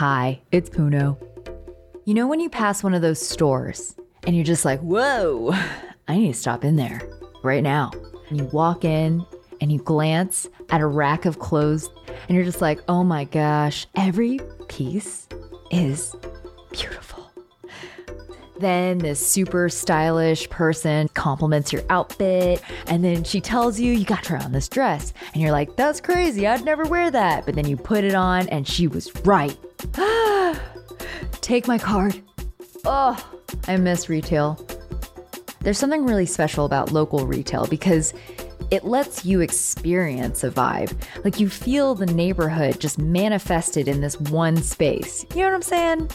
Hi, it's Puno. You know when you pass one of those stores and you're just like, whoa, I need to stop in there right now. And you walk in and you glance at a rack of clothes and you're just like, oh my gosh, every piece is beautiful. Then this super stylish person compliments your outfit, and then she tells you you got to try on this dress, and you're like, that's crazy, I'd never wear that. But then you put it on, and she was right. Take my card. Oh, I miss retail. There's something really special about local retail because it lets you experience a vibe. Like you feel the neighborhood just manifested in this one space. You know what I'm saying?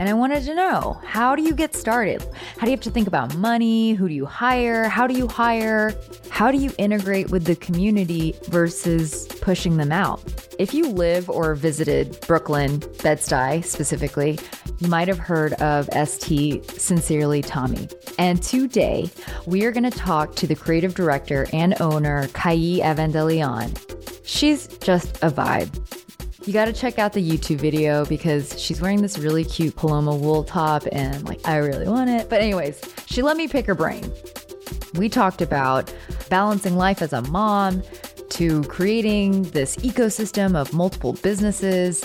And I wanted to know how do you get started? How do you have to think about money? Who do you hire? How do you hire? How do you integrate with the community versus pushing them out? If you live or visited Brooklyn, Bed-Stuy specifically, you might have heard of ST Sincerely Tommy. And today, we are going to talk to the creative director and owner, Kai Avent-deLeon. She's just a vibe. You got to check out the YouTube video because she's wearing this really cute Paloma wool top and like I really want it. But anyways, she let me pick her brain. We talked about balancing life as a mom to creating this ecosystem of multiple businesses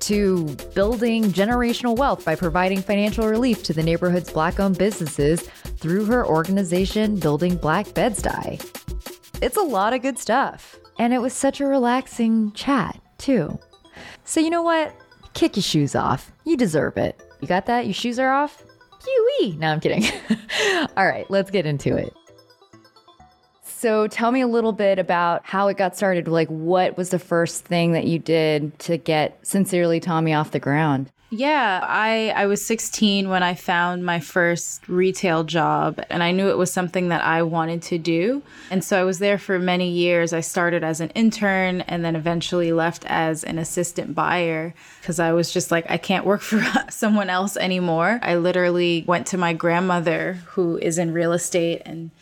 to building generational wealth by providing financial relief to the neighborhood's black owned businesses through her organization Building Black Bed-Stuy. It's a lot of good stuff. And it was such a relaxing chat, too. So, you know what? Kick your shoes off. You deserve it. You got that? Your shoes are off? Yui! No, I'm kidding. All right, let's get into it. So, tell me a little bit about how it got started. Like, what was the first thing that you did to get Sincerely Tommy off the ground? Yeah, I I was 16 when I found my first retail job and I knew it was something that I wanted to do. And so I was there for many years. I started as an intern and then eventually left as an assistant buyer because I was just like I can't work for someone else anymore. I literally went to my grandmother who is in real estate and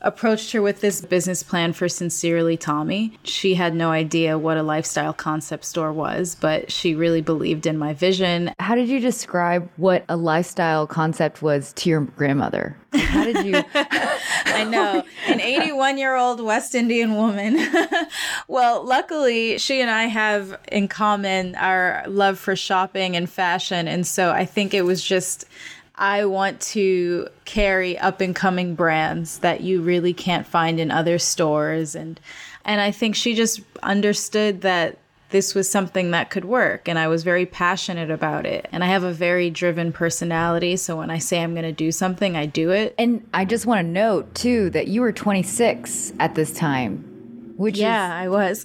approached her with this business plan for Sincerely Tommy. She had no idea what a lifestyle concept store was, but she really believed in my vision. How did you describe what a lifestyle concept was to your grandmother? How did you? I know, an 81 year old West Indian woman. well, luckily, she and I have in common our love for shopping and fashion. And so I think it was just I want to carry up and coming brands that you really can't find in other stores and and I think she just understood that this was something that could work and I was very passionate about it. And I have a very driven personality, so when I say I'm going to do something, I do it. And I just want to note too that you were 26 at this time which yeah, is, I was,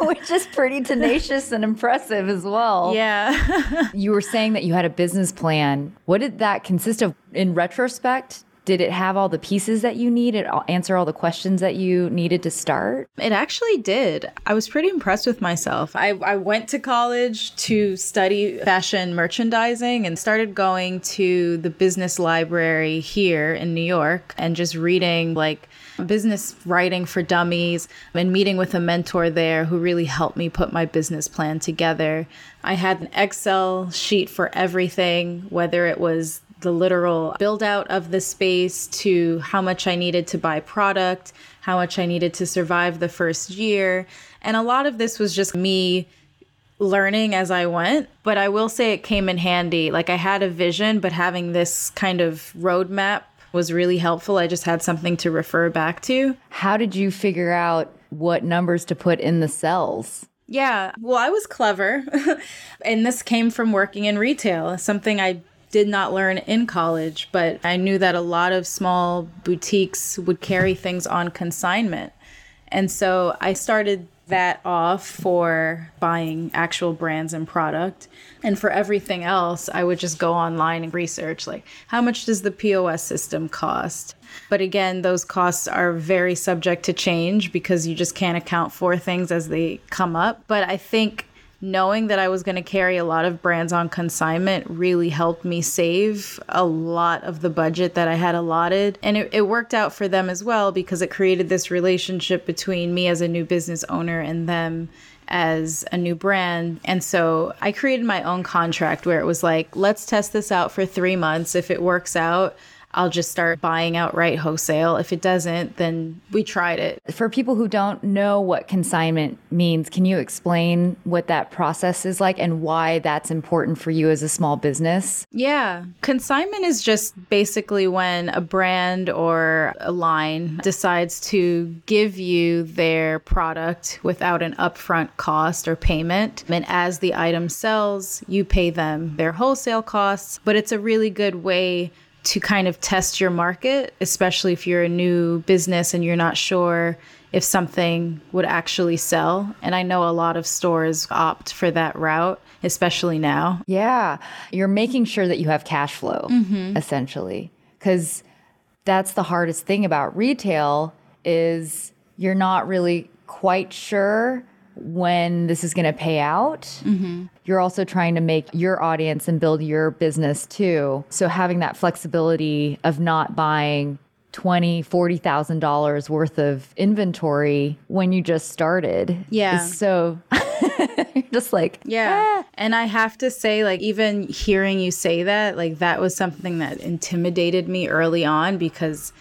which is pretty tenacious and impressive as well. Yeah. you were saying that you had a business plan. What did that consist of in retrospect? Did it have all the pieces that you needed, It answer all the questions that you needed to start? It actually did. I was pretty impressed with myself. I, I went to college to study fashion merchandising and started going to the business library here in New York and just reading like business writing for dummies and meeting with a mentor there who really helped me put my business plan together. I had an Excel sheet for everything, whether it was the literal build out of the space to how much I needed to buy product, how much I needed to survive the first year. And a lot of this was just me learning as I went, but I will say it came in handy. Like I had a vision, but having this kind of roadmap was really helpful. I just had something to refer back to. How did you figure out what numbers to put in the cells? Yeah, well, I was clever. and this came from working in retail, something I did not learn in college, but I knew that a lot of small boutiques would carry things on consignment. And so I started that off for buying actual brands and product. And for everything else, I would just go online and research like how much does the POS system cost? But again, those costs are very subject to change because you just can't account for things as they come up. But I think knowing that I was going to carry a lot of brands on consignment really helped me save a lot of the budget that I had allotted. And it, it, worked out for them as well because it created this relationship between me as a new business owner and them as a new brand. And so I created my own contract where it was like, let's test this out for three months. If it works out, I'll just start buying outright wholesale. If it doesn't, then we tried it. For people who don't know what consignment means, can you explain what that process is like and why that's important for you as a small business? Yeah. Consignment is just basically when a brand or a line decides to give you their product without an upfront cost or payment. And as the item sells, you pay them their wholesale costs, but it's a really good way to kind of test your market, especially if you're a new business and you're not sure if something would actually sell. And I know a lot of stores opt for that route, especially now. Yeah. You're making sure that you have cash flow, mm-hmm. essentially. Because that's the hardest thing about retail is you're not really quite sure when this is going to pay out. Mm-hmm. You're also trying to make your audience and build your business too. So having that flexibility of not buying twenty, forty thousand dollars worth of inventory when you just started. Yeah. so just like yeah. Ah. And I have to say, like, even hearing you say that, like, that was something that intimidated me early on because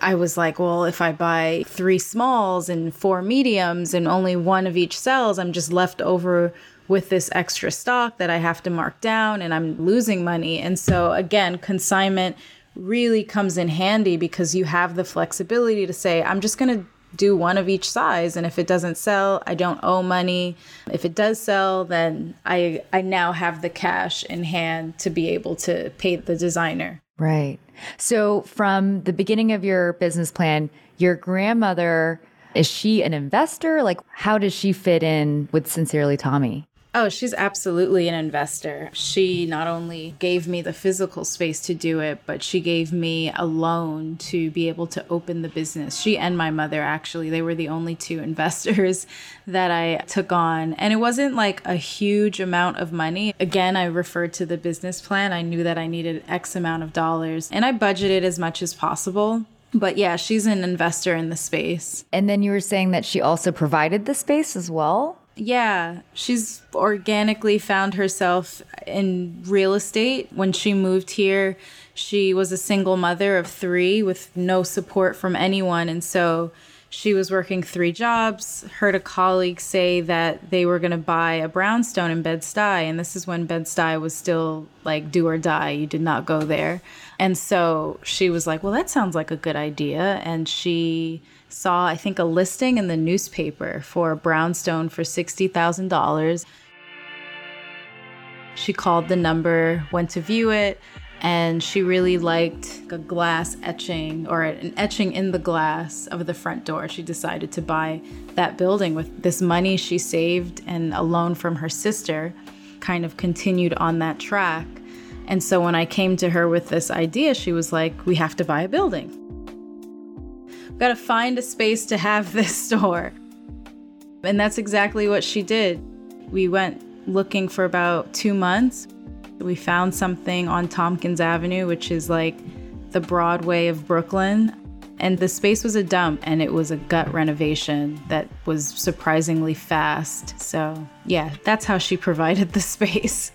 I was like, well, if I buy three smalls and four mediums and only one of each sells, I'm just left over with this extra stock that I have to mark down and I'm losing money. And so, again, consignment really comes in handy because you have the flexibility to say, I'm just going to do one of each size and if it doesn't sell i don't owe money if it does sell then i i now have the cash in hand to be able to pay the designer Right. So, from the beginning of your business plan, your grandmother, is she an investor? Like, how does she fit in with Sincerely Tommy? Oh, she's absolutely an investor. She not only gave me the physical space to do it, but she gave me a loan to be able to open the business. She and my mother, actually, they were the only two investors that I took on. And it wasn't like a huge amount of money. Again, I referred to the business plan. I knew that I needed X amount of dollars, and I budgeted as much as possible. But yeah, she's an investor in the space. And then you were saying that she also provided the space as well? Yeah, she's organically found herself in real estate. When she moved here, she was a single mother of three with no support from anyone. And so she was working three jobs. Heard a colleague say that they were going to buy a brownstone in Bed-Stuy. And this is when Bed-Stuy was still like do or die. You did not go there. And so she was like, well, that sounds like a good idea. And she saw, I think, a listing in the newspaper for a brownstone for $60,000. She called the number, went to view it, and she really liked a glass etching or an etching in the glass of the front door. She decided to buy that building with this money she saved and a loan from her sister, kind of continued on that track. And so when I came to her with this idea, she was like, We have to buy a building got to find a space to have this store. And that's exactly what she did. We went looking for about two months. We found something on Tompkins Avenue, which is like the Broadway of Brooklyn. And the space was a dump and it was a gut renovation that was surprisingly fast. So, yeah, that's how she provided the space.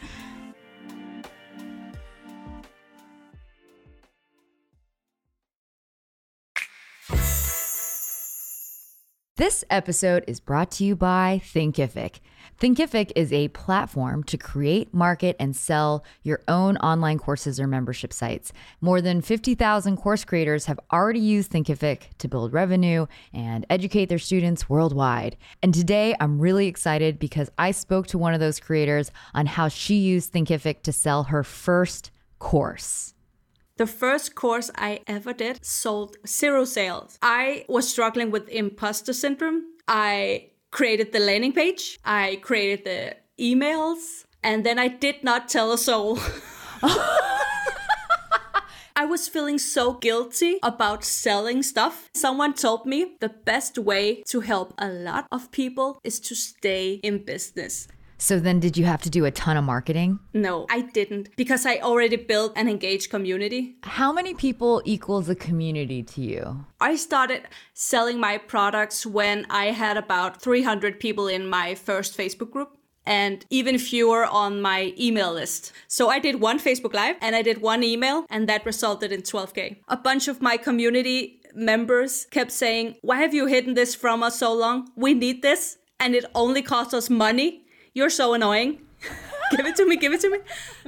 This episode is brought to you by Thinkific. Thinkific is a platform to create, market, and sell your own online courses or membership sites. More than 50,000 course creators have already used Thinkific to build revenue and educate their students worldwide. And today I'm really excited because I spoke to one of those creators on how she used Thinkific to sell her first course. The first course I ever did sold zero sales. I was struggling with imposter syndrome. I created the landing page, I created the emails, and then I did not tell a soul. I was feeling so guilty about selling stuff. Someone told me the best way to help a lot of people is to stay in business. So then did you have to do a ton of marketing? No, I didn't because I already built an engaged community. How many people equals a community to you? I started selling my products when I had about 300 people in my first Facebook group and even fewer on my email list. So I did one Facebook Live and I did one email, and that resulted in 12K. A bunch of my community members kept saying, Why have you hidden this from us so long? We need this, and it only costs us money. You're so annoying. give it to me, give it to me.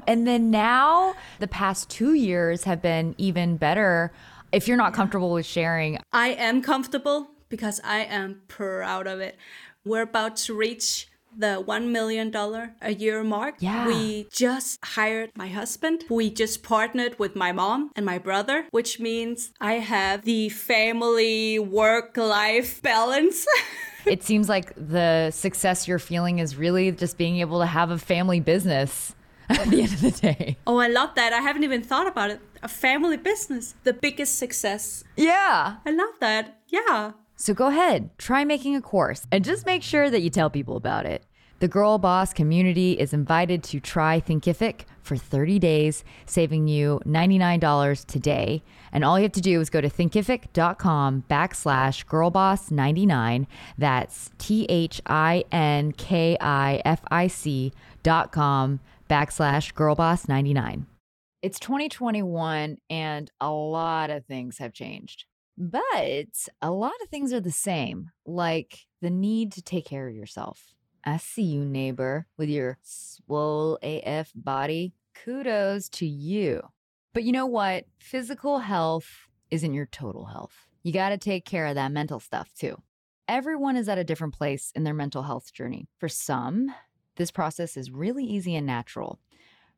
And then now the past two years have been even better. If you're not comfortable with sharing, I am comfortable because I am proud of it. We're about to reach the $1 million a year mark. Yeah. We just hired my husband. We just partnered with my mom and my brother, which means I have the family work life balance. it seems like the success you're feeling is really just being able to have a family business at the end of the day. oh, I love that. I haven't even thought about it. A family business, the biggest success. Yeah. I love that. Yeah. So go ahead, try making a course and just make sure that you tell people about it. The Girl Boss community is invited to try Thinkific for 30 days, saving you $99 today. And all you have to do is go to thinkific.com backslash girlboss99. That's T H I N K I F I C dot com backslash girlboss99. It's 2021 and a lot of things have changed. But a lot of things are the same, like the need to take care of yourself. I see you, neighbor, with your swole AF body. Kudos to you. But you know what? Physical health isn't your total health. You got to take care of that mental stuff too. Everyone is at a different place in their mental health journey. For some, this process is really easy and natural.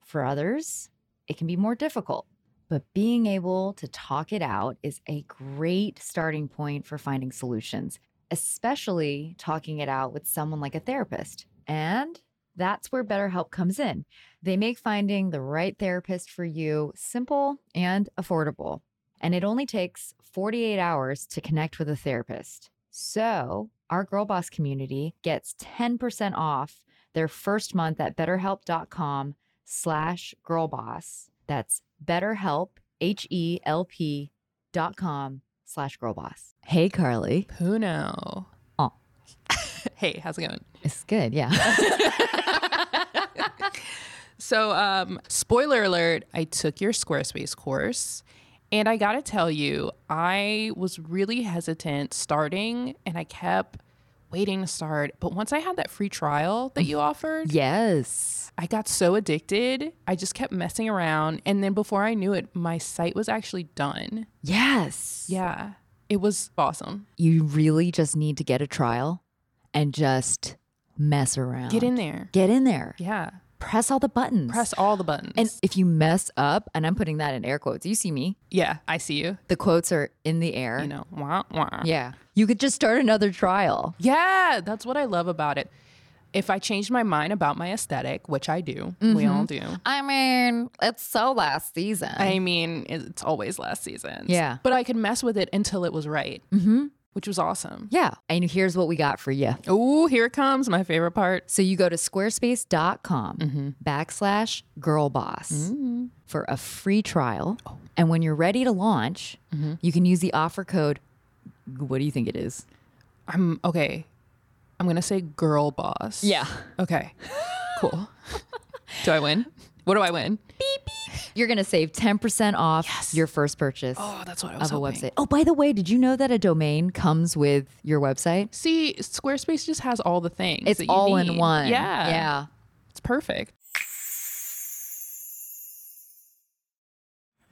For others, it can be more difficult. But being able to talk it out is a great starting point for finding solutions especially talking it out with someone like a therapist. And that's where BetterHelp comes in. They make finding the right therapist for you simple and affordable. And it only takes 48 hours to connect with a therapist. So, our Girl Boss community gets 10% off their first month at betterhelp.com slash girlboss. That's betterhelp, H-E-L-P dot com slash girlboss. Hey, Carly. Puno. Oh. hey, how's it going? It's good, yeah. so, um, spoiler alert, I took your Squarespace course. And I gotta tell you, I was really hesitant starting and I kept waiting to start. But once I had that free trial that you offered, yes. I got so addicted. I just kept messing around. And then before I knew it, my site was actually done. Yes. Yeah. It was awesome. You really just need to get a trial and just mess around. Get in there. Get in there. Yeah. Press all the buttons. Press all the buttons. And if you mess up, and I'm putting that in air quotes, you see me. yeah, I see you. The quotes are in the air. You know, wah, wah. Yeah. You could just start another trial. Yeah, that's what I love about it. If I changed my mind about my aesthetic, which I do, we all do. I mean, it's so last season. I mean, it's always last season. Yeah. But I could mess with it until it was right, mm-hmm. Which was awesome. yeah. And here's what we got for you. Oh, here it comes, my favorite part. So you go to squarespace.com mm-hmm. backslash girlboss mm. for a free trial. Oh. And when you're ready to launch, mm-hmm. you can use the offer code. What do you think it is? I'm okay. I'm gonna say girl boss. Yeah. Okay. Cool. do I win? What do I win? You're going to save 10% off your first purchase Oh, that's what I was of a hoping. website. Oh, by the way, did you know that a domain comes with your website? See, Squarespace just has all the things. It's that you all need. in one. Yeah. Yeah. It's perfect.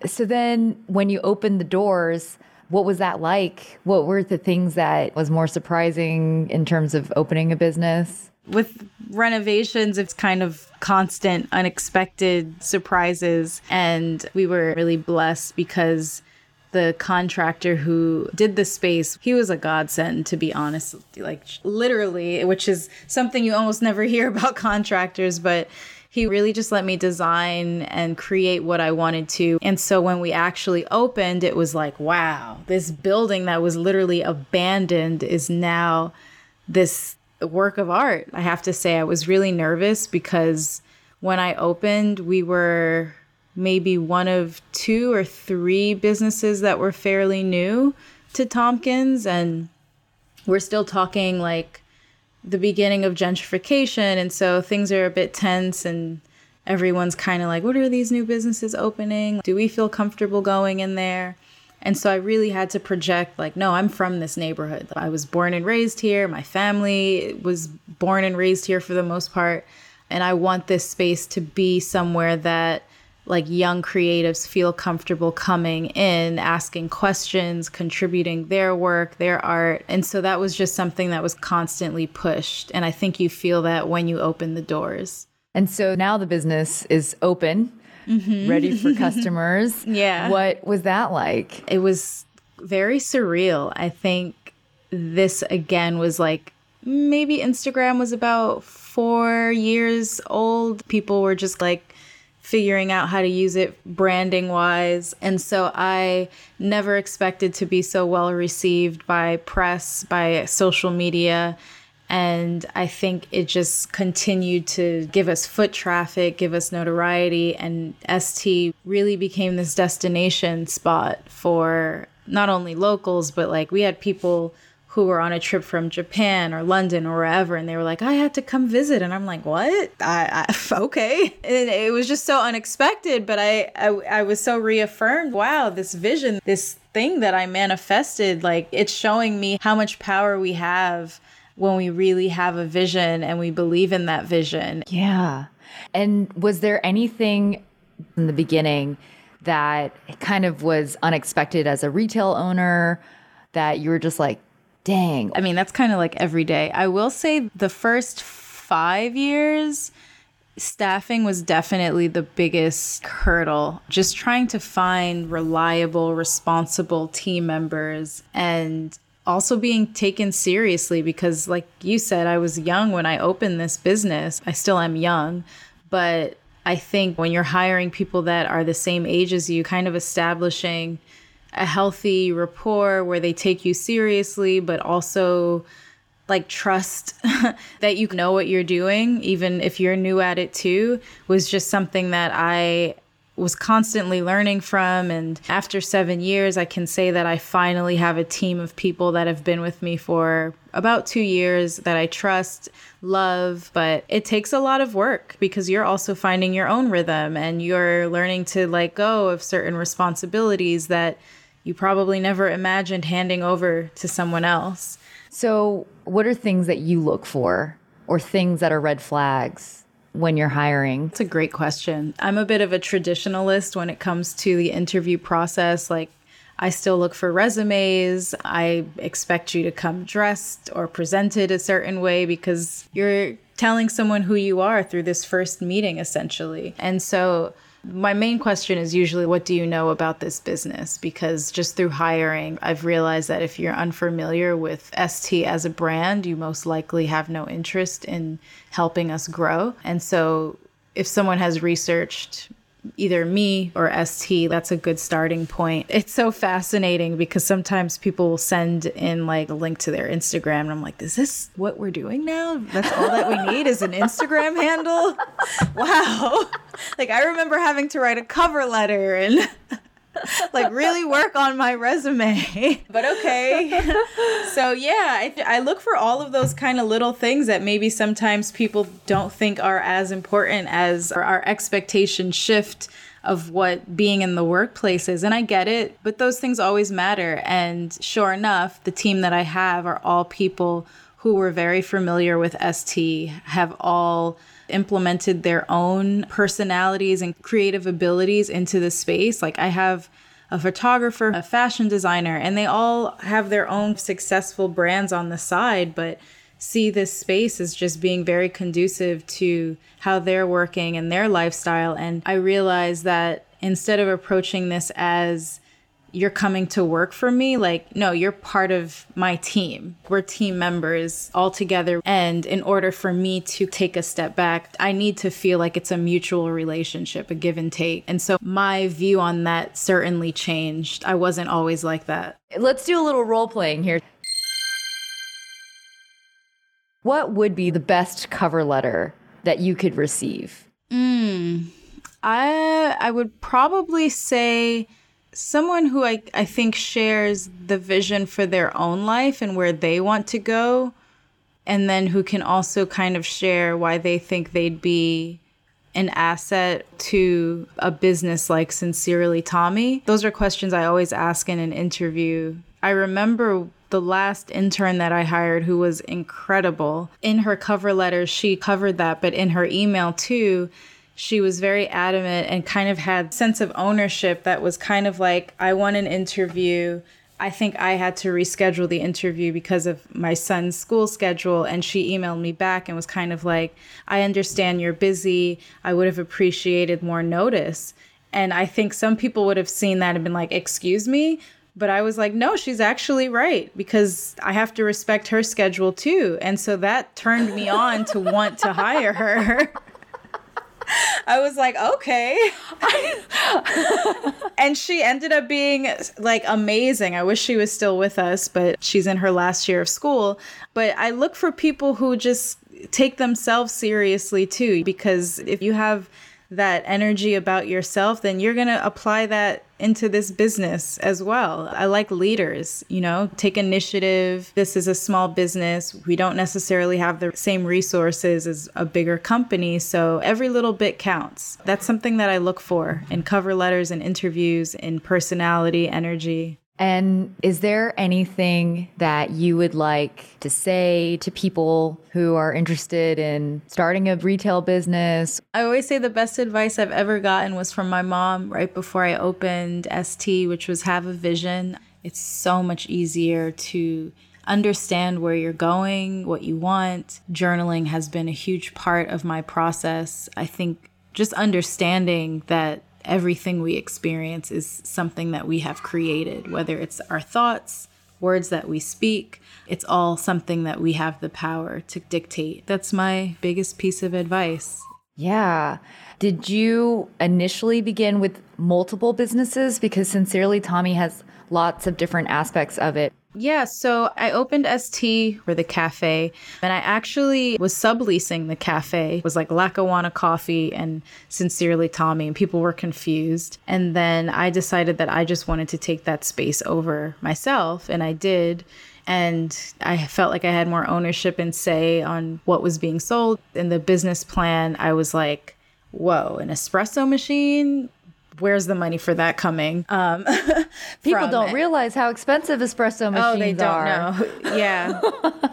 So then when you opened the doors, what was that like? What were the things that was more surprising in terms of opening a business? With renovations, it's kind of constant, unexpected surprises. And we were really blessed because the contractor who did the space, he was a godsend, to be honest. Like, literally, which is something you almost never hear about contractors, but he really just let me design and create what I wanted to. And so when we actually opened, it was like, wow, this building that was literally abandoned is now this work of art. I have to say, I was really nervous because when I opened, we were maybe one of two or three businesses that were fairly new to Tompkins. And we're still talking like the beginning of gentrification. And so things are a bit tense and everyone's kind of like, what are these new businesses opening? Do we feel comfortable going in there? And so I really had to project, like, no, I'm from this neighborhood. I was born and raised here. My family was born and raised here for the most part. And I want this space to be somewhere that like young creatives feel comfortable coming in, asking questions, contributing their work, their art. And so that was just something that was constantly pushed. And I think you feel that when you open the doors. And so now the business is open, mm-hmm. ready for customers. yeah. What was that like? It was very surreal. I think this again was like maybe Instagram was about four years old. People were just like, figuring out how to use it branding wise. And so I never expected to be so well received by press, by social media. And I think it just continued to give us foot traffic, give us notoriety. And ST really became this destination spot for not only locals, but like we had people who were on a trip from Japan or London or wherever, and they were like, "I had to come visit," and I'm like, "What? I, I okay." And it was just so unexpected, but I, I I was so reaffirmed. Wow, this vision, this thing that I manifested, like it's showing me how much power we have when we really have a vision and we believe in that vision. Yeah. And was there anything in the beginning that kind of was unexpected as a retail owner that you were just like, Dang. I mean, that's kind of like every day. I will say the first five years, staffing was definitely the biggest hurdle. Just trying to find reliable, responsible team members and also being taken seriously because, like you said, I was young when I opened this business. I still am young, but I think when you're hiring people that are the same age as you, kind of establishing a healthy rapport where they take you seriously, but also like trust that you know what you're doing, even if you're new at it too, was just something that I was constantly learning from. And after seven years, I can say that I finally have a team of people that have been with me for about two years that I trust, love. But it takes a lot of work because you're also finding your own rhythm and you're learning to let go of certain responsibilities that you probably never imagined handing over to someone else. So, what are things that you look for or things that are red flags when you're hiring? It's a great question. I'm a bit of a traditionalist when it comes to the interview process. Like, I still look for resumes. I expect you to come dressed or presented a certain way because you're telling someone who you are through this first meeting, essentially. And so, my main question is usually, what do you know about this business? Because just through hiring, I've realized that if you're unfamiliar with ST as a brand, you most likely have no interest in helping us grow. And so, if someone has researched either me or ST, that's a good starting point. It's so fascinating because sometimes people will send in like a link to their Instagram and I'm like, is this what we're doing now? That's all that we need is an Instagram handle? Wow. Like I remember having to write a cover letter and like really work on my resume. but okay. so yeah, I, I look for all of those kind of little things that maybe sometimes people don't think are as important as our expectation shift of what being in the workplace is. And I get it, but those things always matter. And sure enough, the team that I have are all people who were very familiar with ST, have all implemented their own personalities and creative abilities into the space. Like I have a photographer, a fashion designer, and they all have their own successful brands on the side, but see this space as just being very conducive to how they're working and their lifestyle. And I realized that instead of approaching this as you're coming to work for me. Like, no, you're part of my team. We're team members all together. And in order for me to take a step back, I need to feel like it's a mutual relationship, a give and take. And so my view on that certainly changed. I wasn't always like that. Let's do a little role playing here. What would be the best cover letter that you could receive? Hmm. I I would probably say someone who I, I think shares the vision for their own life and where they want to go and then who can also kind of share why they think they'd be an asset to a business like Sincerely Tommy. Those are questions I always ask in an interview. I remember the last intern that I hired who was incredible. In her cover letter, she covered that, but in her email too, she was very adamant and kind of had sense of ownership that was kind of like I want an interview. I think I had to reschedule the interview because of my son's school schedule and she emailed me back and was kind of like I understand you're busy. I would have appreciated more notice. And I think some people would have seen that and been like, "Excuse me?" But I was like, no, she's actually right because I have to respect her schedule too. And so that turned me on to want to hire her. I was like, okay. and she ended up being like amazing. I wish she was still with us, but she's in her last year of school. But I look for people who just take themselves seriously too, because if you have that energy about yourself, then you're going to apply that into this business as well. I like leaders, you know, take initiative. This is a small business. We don't necessarily have the same resources as a bigger company. So every little bit counts. That's something that I look for in cover letters and interviews, in personality, energy. And is there anything that you would like to say to people who are interested in starting a retail business? I always say the best advice I've ever gotten was from my mom right before I opened ST, which was have a vision. It's so much easier to understand where you're going, what you want. Journaling has been a huge part of my process. I think just understanding that everything we experience is something that we have created, whether it's our thoughts, words that we speak, it's all something that we have the power to dictate. That's my biggest piece of advice. Yeah. Did you initially begin with multiple businesses? Because Sincerely Tommy has lots of different aspects of it. Yeah, so I opened ST for the cafe, and I actually was subleasing the cafe. It was like Lackawanna Coffee and Sincerely Tommy, and people were confused. And then I decided that I just wanted to take that space over myself, and I did. And I felt like I had more ownership and say on what was being sold. In the business plan, I was like, whoa, an espresso machine? Where's the money for that coming? Um, People don't realize how expensive espresso machines are. oh, they don't are. know. Yeah.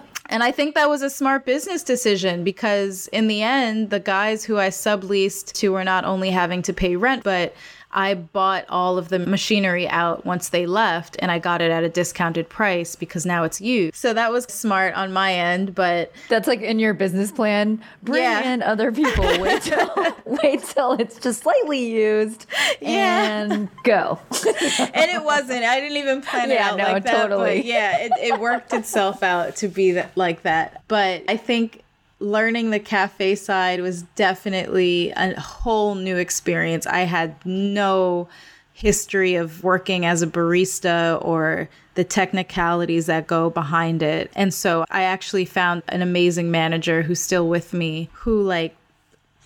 And I think that was a smart business decision because in the end, the guys who I subleased to were not only having to pay rent, but I bought all of the machinery out once they left and I got it at a discounted price because now it's used. So that was smart on my end, but That's like in your business plan. Bring Yeah. in other people. Wait till wait till it's just slightly used Yeah. and go. and it wasn't. I didn't even plan it Yeah, out no, like that. totally. But yeah, it, it worked itself out to be that, like that. But I think learning the cafe side was definitely a whole new experience. I had no history of working as a barista or the technicalities that go behind it. And so I actually found an amazing manager who's still with me who like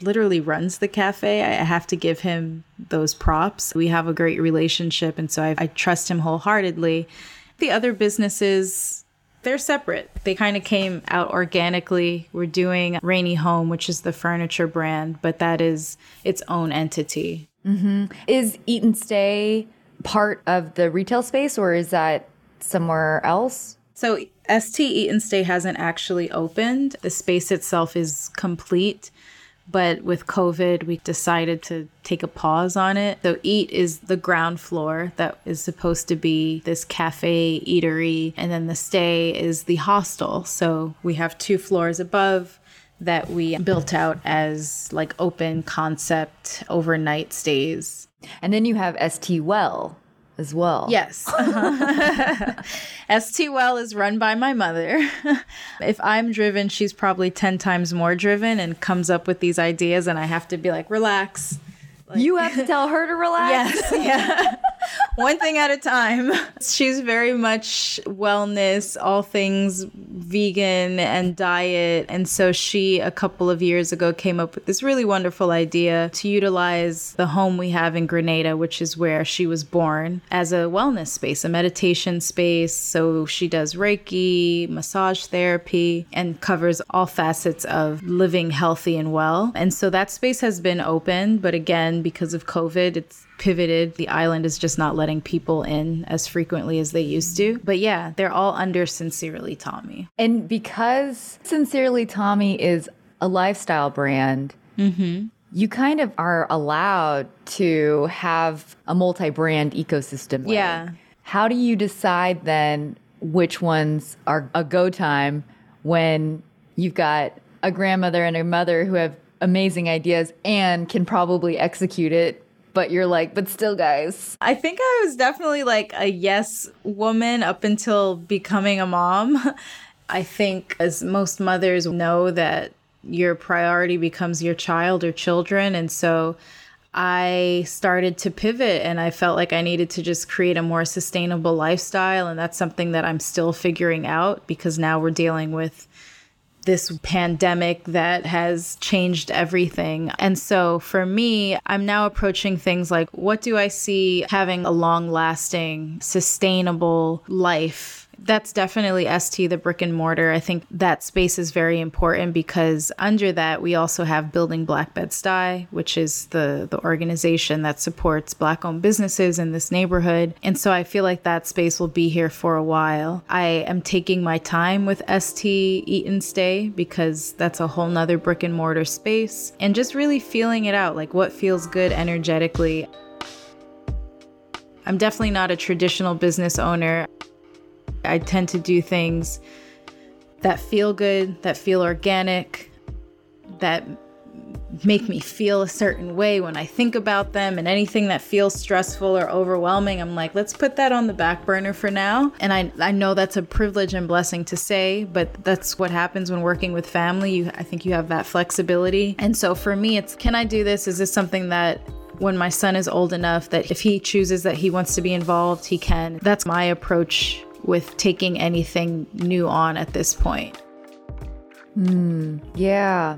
literally runs the cafe. I have to give him those props. We have a great relationship, and so I, I trust him wholeheartedly. The other businesses, they're separate. They kind of came out organically. We're doing Rainy Home, which is the furniture brand, but that is its own entity. Mm-hmm. Is Eat and Stay part of the retail space or is that somewhere else? So ST Eat and Stay hasn't actually opened. The space itself is complete, but with COVID, we decided to take a pause on it. So Eat is the ground floor that is supposed to be this cafe eatery, and then the Stay is the hostel. So we have two floors above that we built out as like open concept overnight stays. And then you have ST Well as well. Yes. ST Well is run by my mother. if I'm driven, she's probably 10 times more driven and comes up with these ideas, and I have to be like, relax. you have to tell her to relax. Yes. Yeah. one thing at a time. She's very much wellness, all things vegan and diet. And so she, a couple of years ago, came up with this really wonderful idea to utilize the home we have in Grenada, which is where she was born, as a wellness space, a meditation space. So she does Reiki, massage therapy, and covers all facets of living healthy and well. And so that space has been open, but again, because of COVID, it's pivoted. The island is just not letting people in as frequently as they used to. But yeah, they're all under Sincerely Tommy. And because Sincerely Tommy is a lifestyle brand, Mm-hmm. you kind of are allowed to have a multi brand ecosystem. way. Yeah. How do you decide then which ones are a go time when you've got a grandmother and a mother who have amazing ideas and can probably execute it? But you're like, but still, guys, I think I was definitely like a yes woman up until becoming a mom. I think, as most mothers know, that your priority becomes your child or children. And so I started to pivot and I felt like I needed to just create a more sustainable lifestyle. And that's something that I'm still figuring out because now we're dealing with this pandemic that has changed everything. And so for me, I'm now approaching things like what do I see having a long lasting, sustainable life? That's definitely ST, the brick and mortar. I think that space is very important because under that, we also have Building Black Bed-Stuy, which is the, the organization that supports Black owned businesses in this neighborhood. And so I feel like that space will be here for a while. I am taking my time with ST Eat and Stay because that's a whole nother brick and mortar space and just really feeling it out, like what feels good energetically. I'm definitely not a traditional business owner. I tend to do things that feel good, that feel organic, that make me feel a certain way when I think about them and anything that feels stressful or overwhelming, I'm like, let's put that on the back burner for now. And I, I know that's a privilege and blessing to say, but that's what happens when working with family. You, I think you have that flexibility. And so for me, it's can I do this? Is this something that when my son is old enough that if he chooses that he wants to be involved, he can? That's my approach with taking anything new on at this point. Hmm, yeah.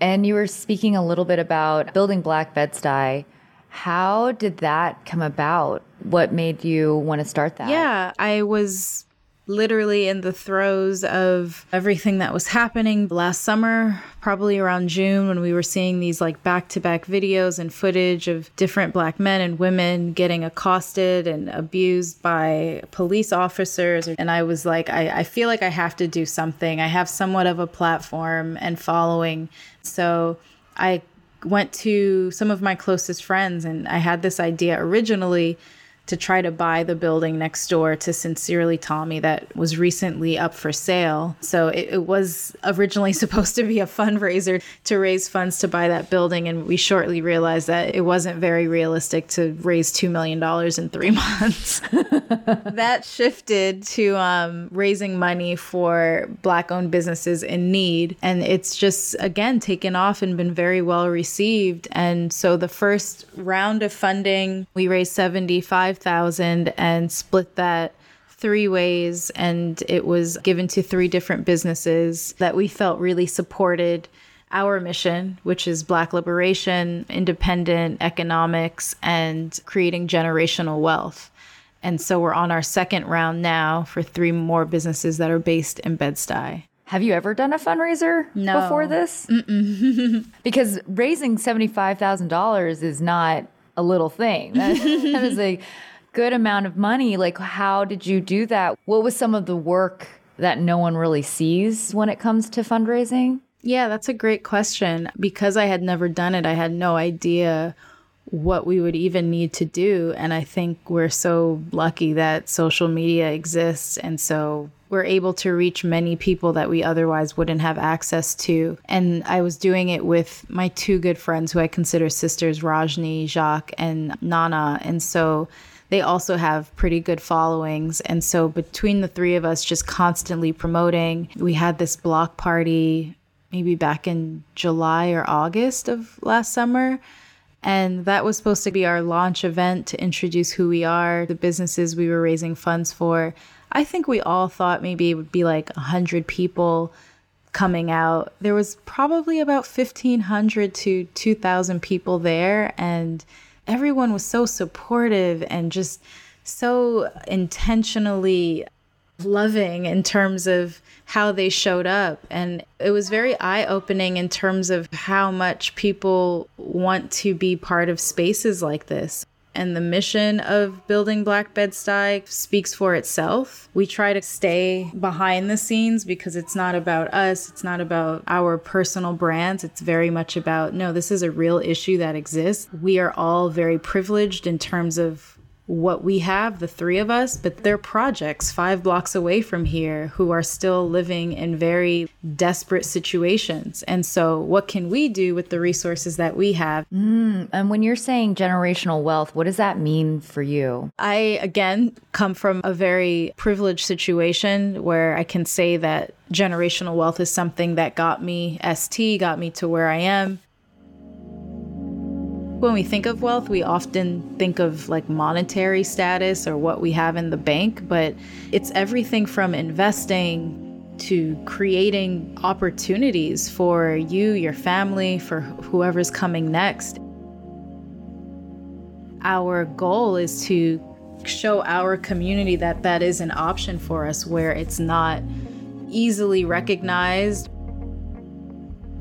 And you were speaking a little bit about building Black Bed-Stuy. How did that come about? What made you want to start that? Yeah, I was literally in the throes of everything that was happening last summer, probably around June, when we were seeing these like back to back videos and footage of different black men and women getting accosted and abused by police officers. And I was like, I, I feel like I have to do something. I have somewhat of a platform and following. So I went to some of my closest friends and I had this idea originally to try to buy the building next door to Sincerely Tommy that was recently up for sale. So it, it, was originally supposed to be a fundraiser to raise funds to buy that building. And we shortly realized that it wasn't very realistic to raise $2 million in three months. that shifted to um, raising money for Black owned businesses in need. And it's just, again, taken off and been very well received. And so the first round of funding, we raised 75 5000 and split that three ways and it was given to three different businesses that we felt really supported our mission, which is Black liberation, independent economics, and creating generational wealth. And so we're on our second round now for three more businesses that are based in Bed-Stuy. Have you ever done a fundraiser No. before this? because raising $75,000 is not a little thing. That, that is a good amount of money. Like, how did you do that? What was some of the work that no one really sees when it comes to fundraising? Yeah, that's a great question. Because I had never done it, I had no idea what we would even need to do. And I think we're so lucky that social media exists. And so we're able to reach many people that we otherwise wouldn't have access to. And I was doing it with my two good friends who I consider sisters, Rajni, Jacques, and Nana. And so they also have pretty good followings. And so between the three of us, just constantly promoting, we had this block party maybe back in July or August of last summer. And that was supposed to be our launch event to introduce who we are, the businesses we were raising funds for. I think we all thought maybe it would be like 100 people coming out. There was probably about 1,500 to 2,000 people there. And everyone was so supportive and just so intentionally loving in terms of how they showed up. And it was very eye opening in terms of how much people want to be part of spaces like this. And the mission of building Black Bed-Stuy speaks for itself. We try to stay behind the scenes because it's not about us, it's not about our personal brands. It's very much about no, this is a real issue that exists. We are all very privileged in terms of what we have, the three of us, but they're projects five blocks away from here who are still living in very desperate situations. And so, what can we do with the resources that we have? Mm, and when you're saying generational wealth, what does that mean for you? I, again, come from a very privileged situation where I can say that generational wealth is something that got me ST, got me to where I am. When we think of wealth, we often think of like monetary status or what we have in the bank, but it's everything from investing to creating opportunities for you, your family, for whoever's coming next. Our goal is to show our community that that is an option for us where it's not easily recognized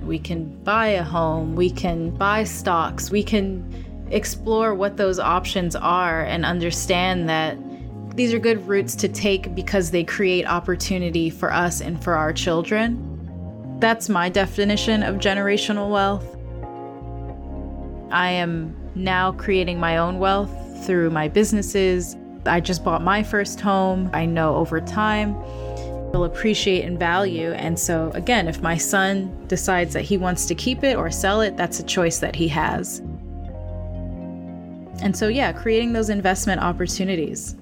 we can buy a home, we can buy stocks, we can explore what those options are and understand that these are good routes to take because they create opportunity for us and for our children. That's my definition of generational wealth. I am now creating my own wealth through my businesses. I just bought my first home. I know over time will appreciate and value. And so, again, if my son decides that he wants to keep it or sell it, that's a choice that he has. And so, yeah, creating those investment opportunities.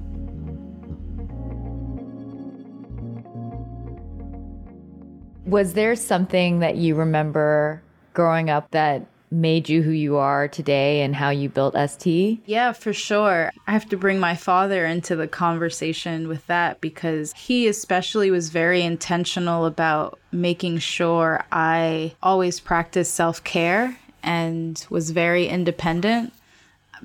Was there something that you remember growing up that made you who you are today and how you built ST? Yeah, for sure. I have to bring my father into the conversation with that because he especially was very intentional about making sure I always practiced self care and was very independent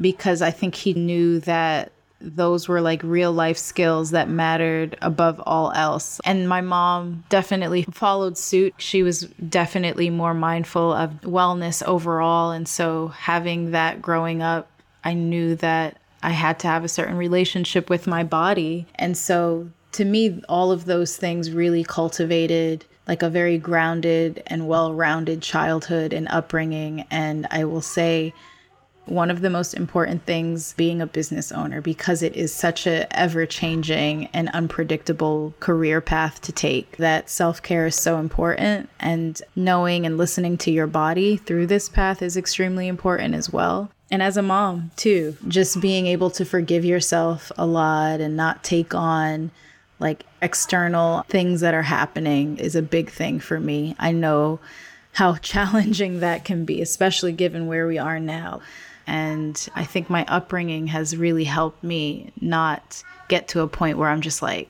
because I think he knew that those were like real life skills that mattered above all else. And my mom definitely followed suit. She was definitely more mindful of wellness overall. And so having that growing up, I knew that I had to have a certain relationship with my body. And so to me, all of those things really cultivated like a very grounded and well rounded childhood and upbringing. And I will say, one of the most important things being a business owner because it is such a ever changing and unpredictable career path to take that self-care is so important. And knowing and listening to your body through this path is extremely important as well. And as a mom too just being able to forgive yourself a lot and not take on like external things that are happening is a big thing for me. I know how challenging that can be especially given where we are now and I think my upbringing has really helped me not get to a point where I'm just like,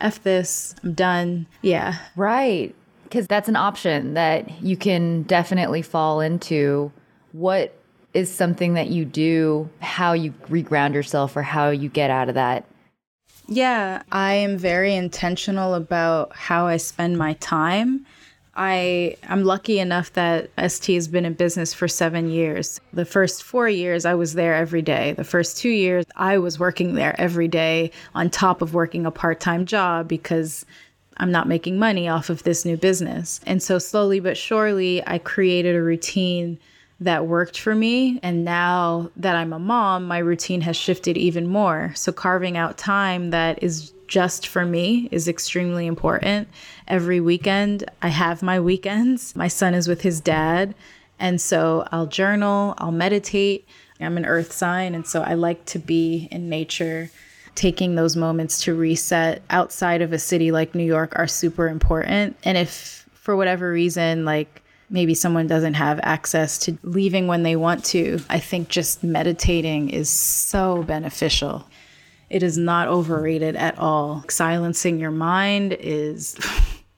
F this, I'm done. Yeah. Right. Because that's an option that you can definitely fall into. What is something that you do, how you reground yourself, or how you get out of that? Yeah, I am very intentional about how I spend my time. I am lucky enough that ST has been in business for seven years. The first four years, I was there every day. The first two years, I was working there every day on top of working a part time job because I'm not making money off of this new business. And so, slowly but surely, I created a routine that worked for me. And now that I'm a mom, my routine has shifted even more. So, carving out time that is just for me is extremely important. Every weekend, I have my weekends. My son is with his dad. And so I'll journal, I'll meditate. I'm an earth sign, and so I like to be in nature. Taking those moments to reset outside of a city like New York are super important. And if for whatever reason, like maybe someone doesn't have access to leaving when they want to, I think just meditating is so beneficial. It is not overrated at all. Silencing your mind is,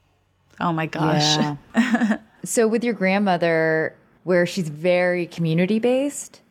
oh my gosh. Yeah. so, with your grandmother, where she's very community based,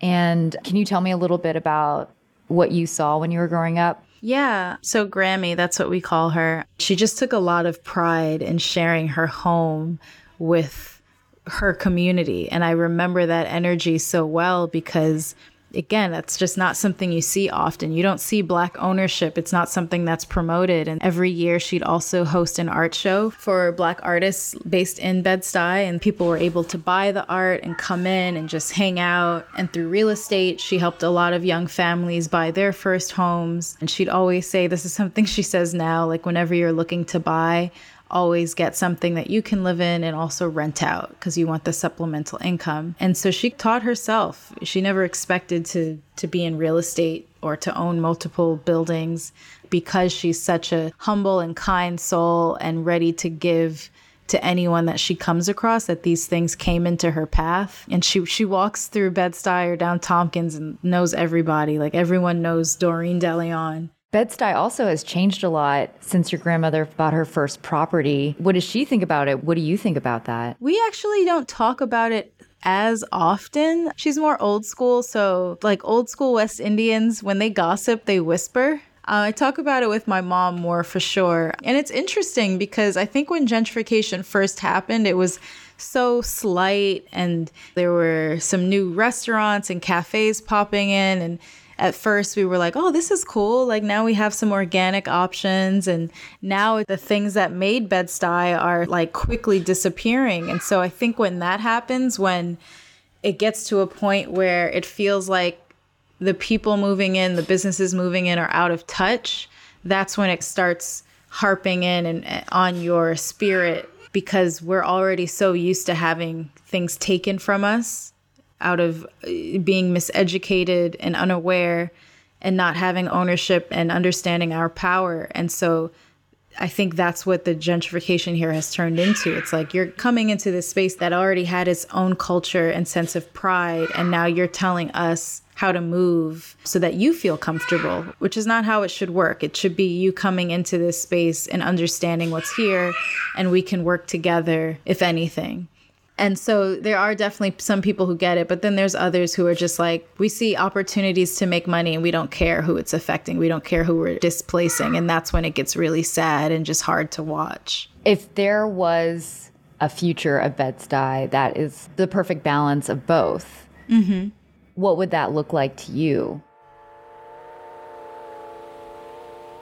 and can you tell me a little bit about what you saw when you were growing up? Yeah. So, Grammy, that's what we call her. She just took a lot of pride in sharing her home with her community. And I remember that energy so well because again, that's just not something you see often. You don't see black ownership. It's not something that's promoted. And every year she'd also host an art show for black artists based in Bed-Stuy and people were able to buy the art and come in and just hang out. And through real estate, she helped a lot of young families buy their first homes. And she'd always say this is something she says now like whenever you're looking to buy, always get something that you can live in and also rent out because you want the supplemental income. And so she taught herself. She never expected to to be in real estate or to own multiple buildings because she's such a humble and kind soul and ready to give to anyone that she comes across that these things came into her path and she she walks through Bed-Stuy or down Tompkins and knows everybody like everyone knows Doreen DeLeon Bed-Stuy also has changed a lot since your grandmother bought her first property. What does she think about it? What do you think about that? We actually don't talk about it as often. She's more old school. So, like old school West Indians, when they gossip, they whisper. Uh, I talk about it with my mom more for sure. And it's interesting because I think when gentrification first happened, it was so slight and there were some new restaurants and cafes popping in and at first we were like, oh, this is cool. Like now we have some organic options. And now the things that made Bed-Stuy are like quickly disappearing. And so I think when that happens, when it gets to a point where it feels like the people moving in, the businesses moving in are out of touch, that's when it starts harping in and eh, on your spirit because we're already so used to having things taken from us out of uh, being miseducated and unaware and not having ownership and understanding our power. And so I think that's what the gentrification here has turned into. It's like you're coming into this space that already had its own culture and sense of pride, and now you're telling us how to move so that you feel comfortable, which is not how it should work. It should be you coming into this space and understanding what's here, and we can work together, if anything. And so there are definitely some people who get it, but then there's others who are just like, we see opportunities to make money and we don't care who it's affecting. We don't care who we're displacing. And that's when it gets really sad and just hard to watch. If there was a future of Bed-Stuy that is the perfect balance of both, mm-hmm. what would that look like to you?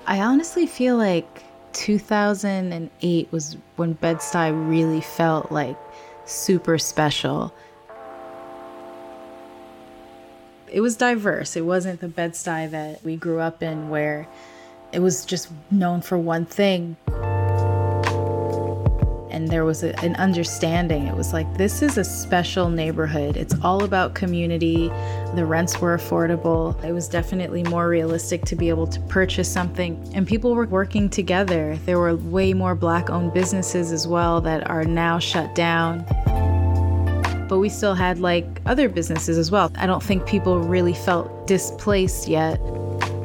I honestly feel like 2008 was when Bed-Stuy really felt like super special. It was diverse. It wasn't the Bed-Stuy that we grew up in where it was just known for one thing. And there was a, an understanding. It was like, this is a special neighborhood. It's all about community. The rents were affordable. It was definitely more realistic to be able to purchase something. And people were working together. There were way more Black owned businesses as well that are now shut down but we still had like other businesses as well. I don't think people really felt displaced yet.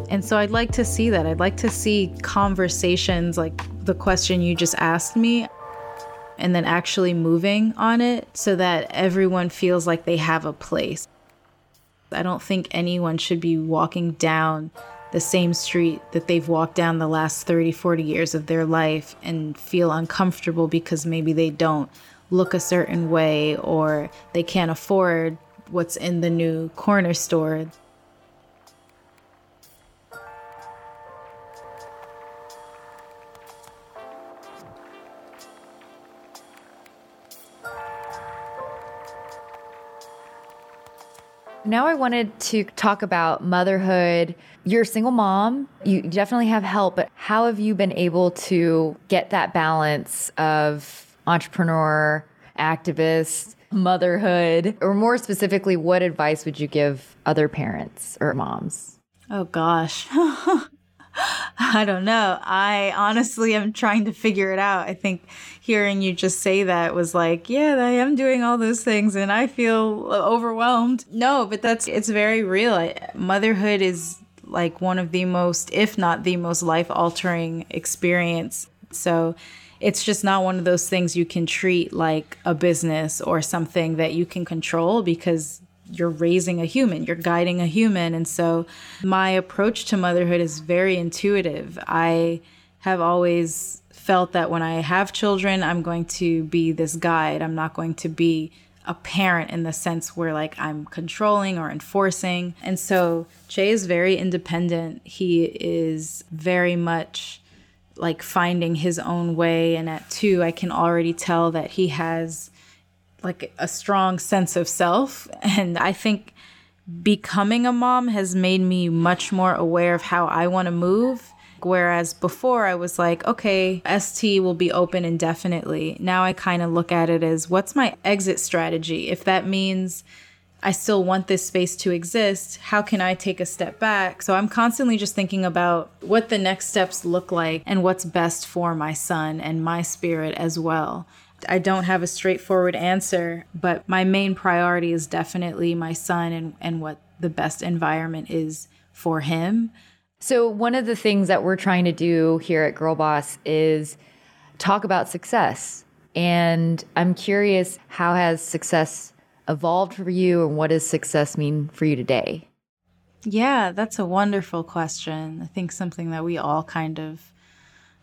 And so I'd like to see that. I'd like to see conversations like the question you just asked me and then actually moving on it so that everyone feels like they have a place. I don't think anyone should be walking down the same street that they've walked down the last 30, 40 years of their life and feel uncomfortable because maybe they don't look a certain way or they can't afford what's in the new corner store. Now I wanted to talk about motherhood. You're a single mom. You definitely have help, but how have you been able to get that balance of entrepreneur, activist, motherhood? Or more specifically, what advice would you give other parents or moms? Oh gosh. I don't know. I honestly am trying to figure it out. I think hearing you just say that was like, yeah, I am doing all those things and I feel uh, overwhelmed. No, but that's it's very real. Motherhood is like one of the most if not the most life-altering experience. So it's just not one of those things you can treat like a business or something that you can control because you're raising a human, you're guiding a human. And so my approach to motherhood is very intuitive. I have always felt that when I have children, I'm going to be this guide. I'm not going to be a parent in the sense where like I'm controlling or enforcing. And so Jay is very independent. He is very much like finding his own way. And at two, I can already tell that he has like a strong sense of self. And I think becoming a mom has made me much more aware of how I want to move. Whereas before I was like, okay, ST will be open indefinitely. Now I kind of look at it as what's my exit strategy? If that means I still want this space to exist, how can I take a step back? So I'm constantly just thinking about what the next steps look like and what's best for my son and my spirit as well. I don't have a straightforward answer, but my main priority is definitely my son and, and what the best environment is for him. So, one of the things that we're trying to do here at Girl Boss is talk about success. And I'm curious, how has success evolved for you, and what does success mean for you today? Yeah, that's a wonderful question. I think something that we all kind of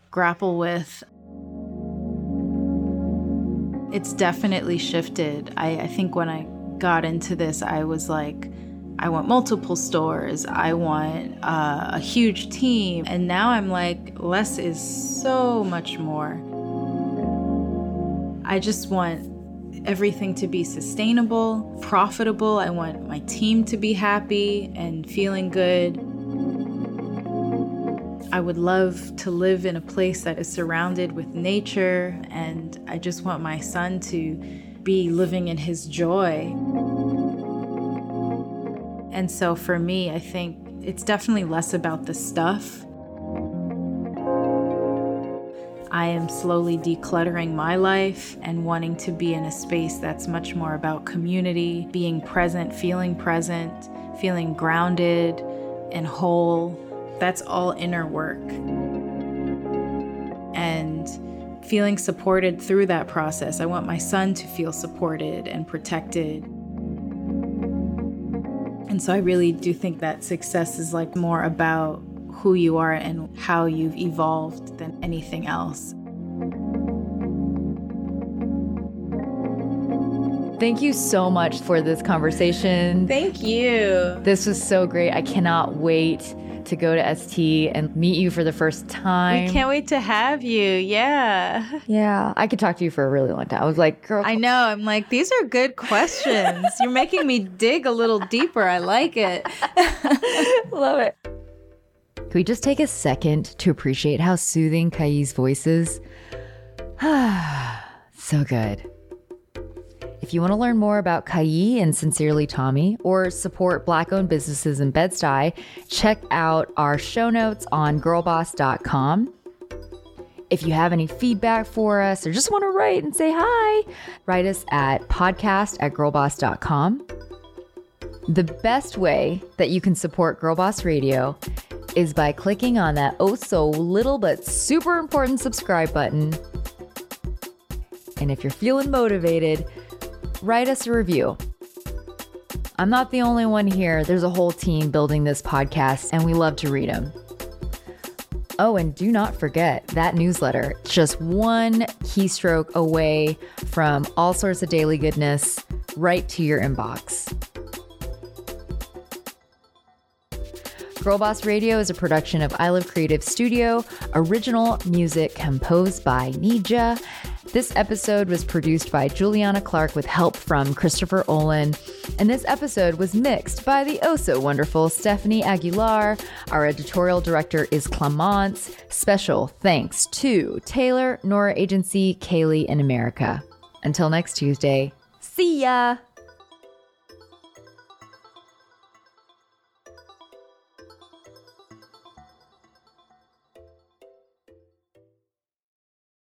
grapple with it's definitely shifted. I, I think when I got into this, I was like, I want multiple stores. I want uh, a huge team. And now I'm like, less is so much more. I just want everything to be sustainable, profitable. I want my team to be happy and feeling good. I would love to live in a place that is surrounded with nature, and I just want my son to be living in his joy. And so for me, I think it's definitely less about the stuff. I am slowly decluttering my life and wanting to be in a space that's much more about community, being present, feeling present, feeling grounded and whole that's all inner work. And feeling supported through that process. I want my son to feel supported and protected. And so I really do think that success is like more about who you are and how you've evolved than anything else. Thank you so much for this conversation. Thank you. This was so great. I cannot wait to go to ST and meet you for the first time. We can't wait to have you. Yeah. Yeah. I could talk to you for a really long time. I was like, girl. I know. I'm like, these are good questions. You're making me dig a little deeper. I like it. Love it. Can we just take a second to appreciate how soothing Kai's voice is? so good. If you want to learn more about Kai and Sincerely Tommy or support Black owned businesses in Bed-Stuy, check out our show notes on girlboss.com. If you have any feedback for us or just want to write and say hi, write us at podcast at girlboss.com. The best way that you can support Girlboss Radio is by clicking on that oh so little but super important subscribe button. And if you're feeling motivated, write us a review. I'm not the only one here. There's a whole team building this podcast, and we love to read them. Oh, and do not forget that newsletter. It's just one keystroke away from all sorts of daily goodness right to your inbox. Girl Boss Radio is a production of I Live Creative Studio, original music composed by Nija this episode was produced by Juliana Clark with help from Christopher Olin. And this episode was mixed by the oh so wonderful Stephanie Aguilar. Our editorial director is Clemence. Special thanks to Taylor, Nora Agency, Kaylee, and America. Until next Tuesday, See ya.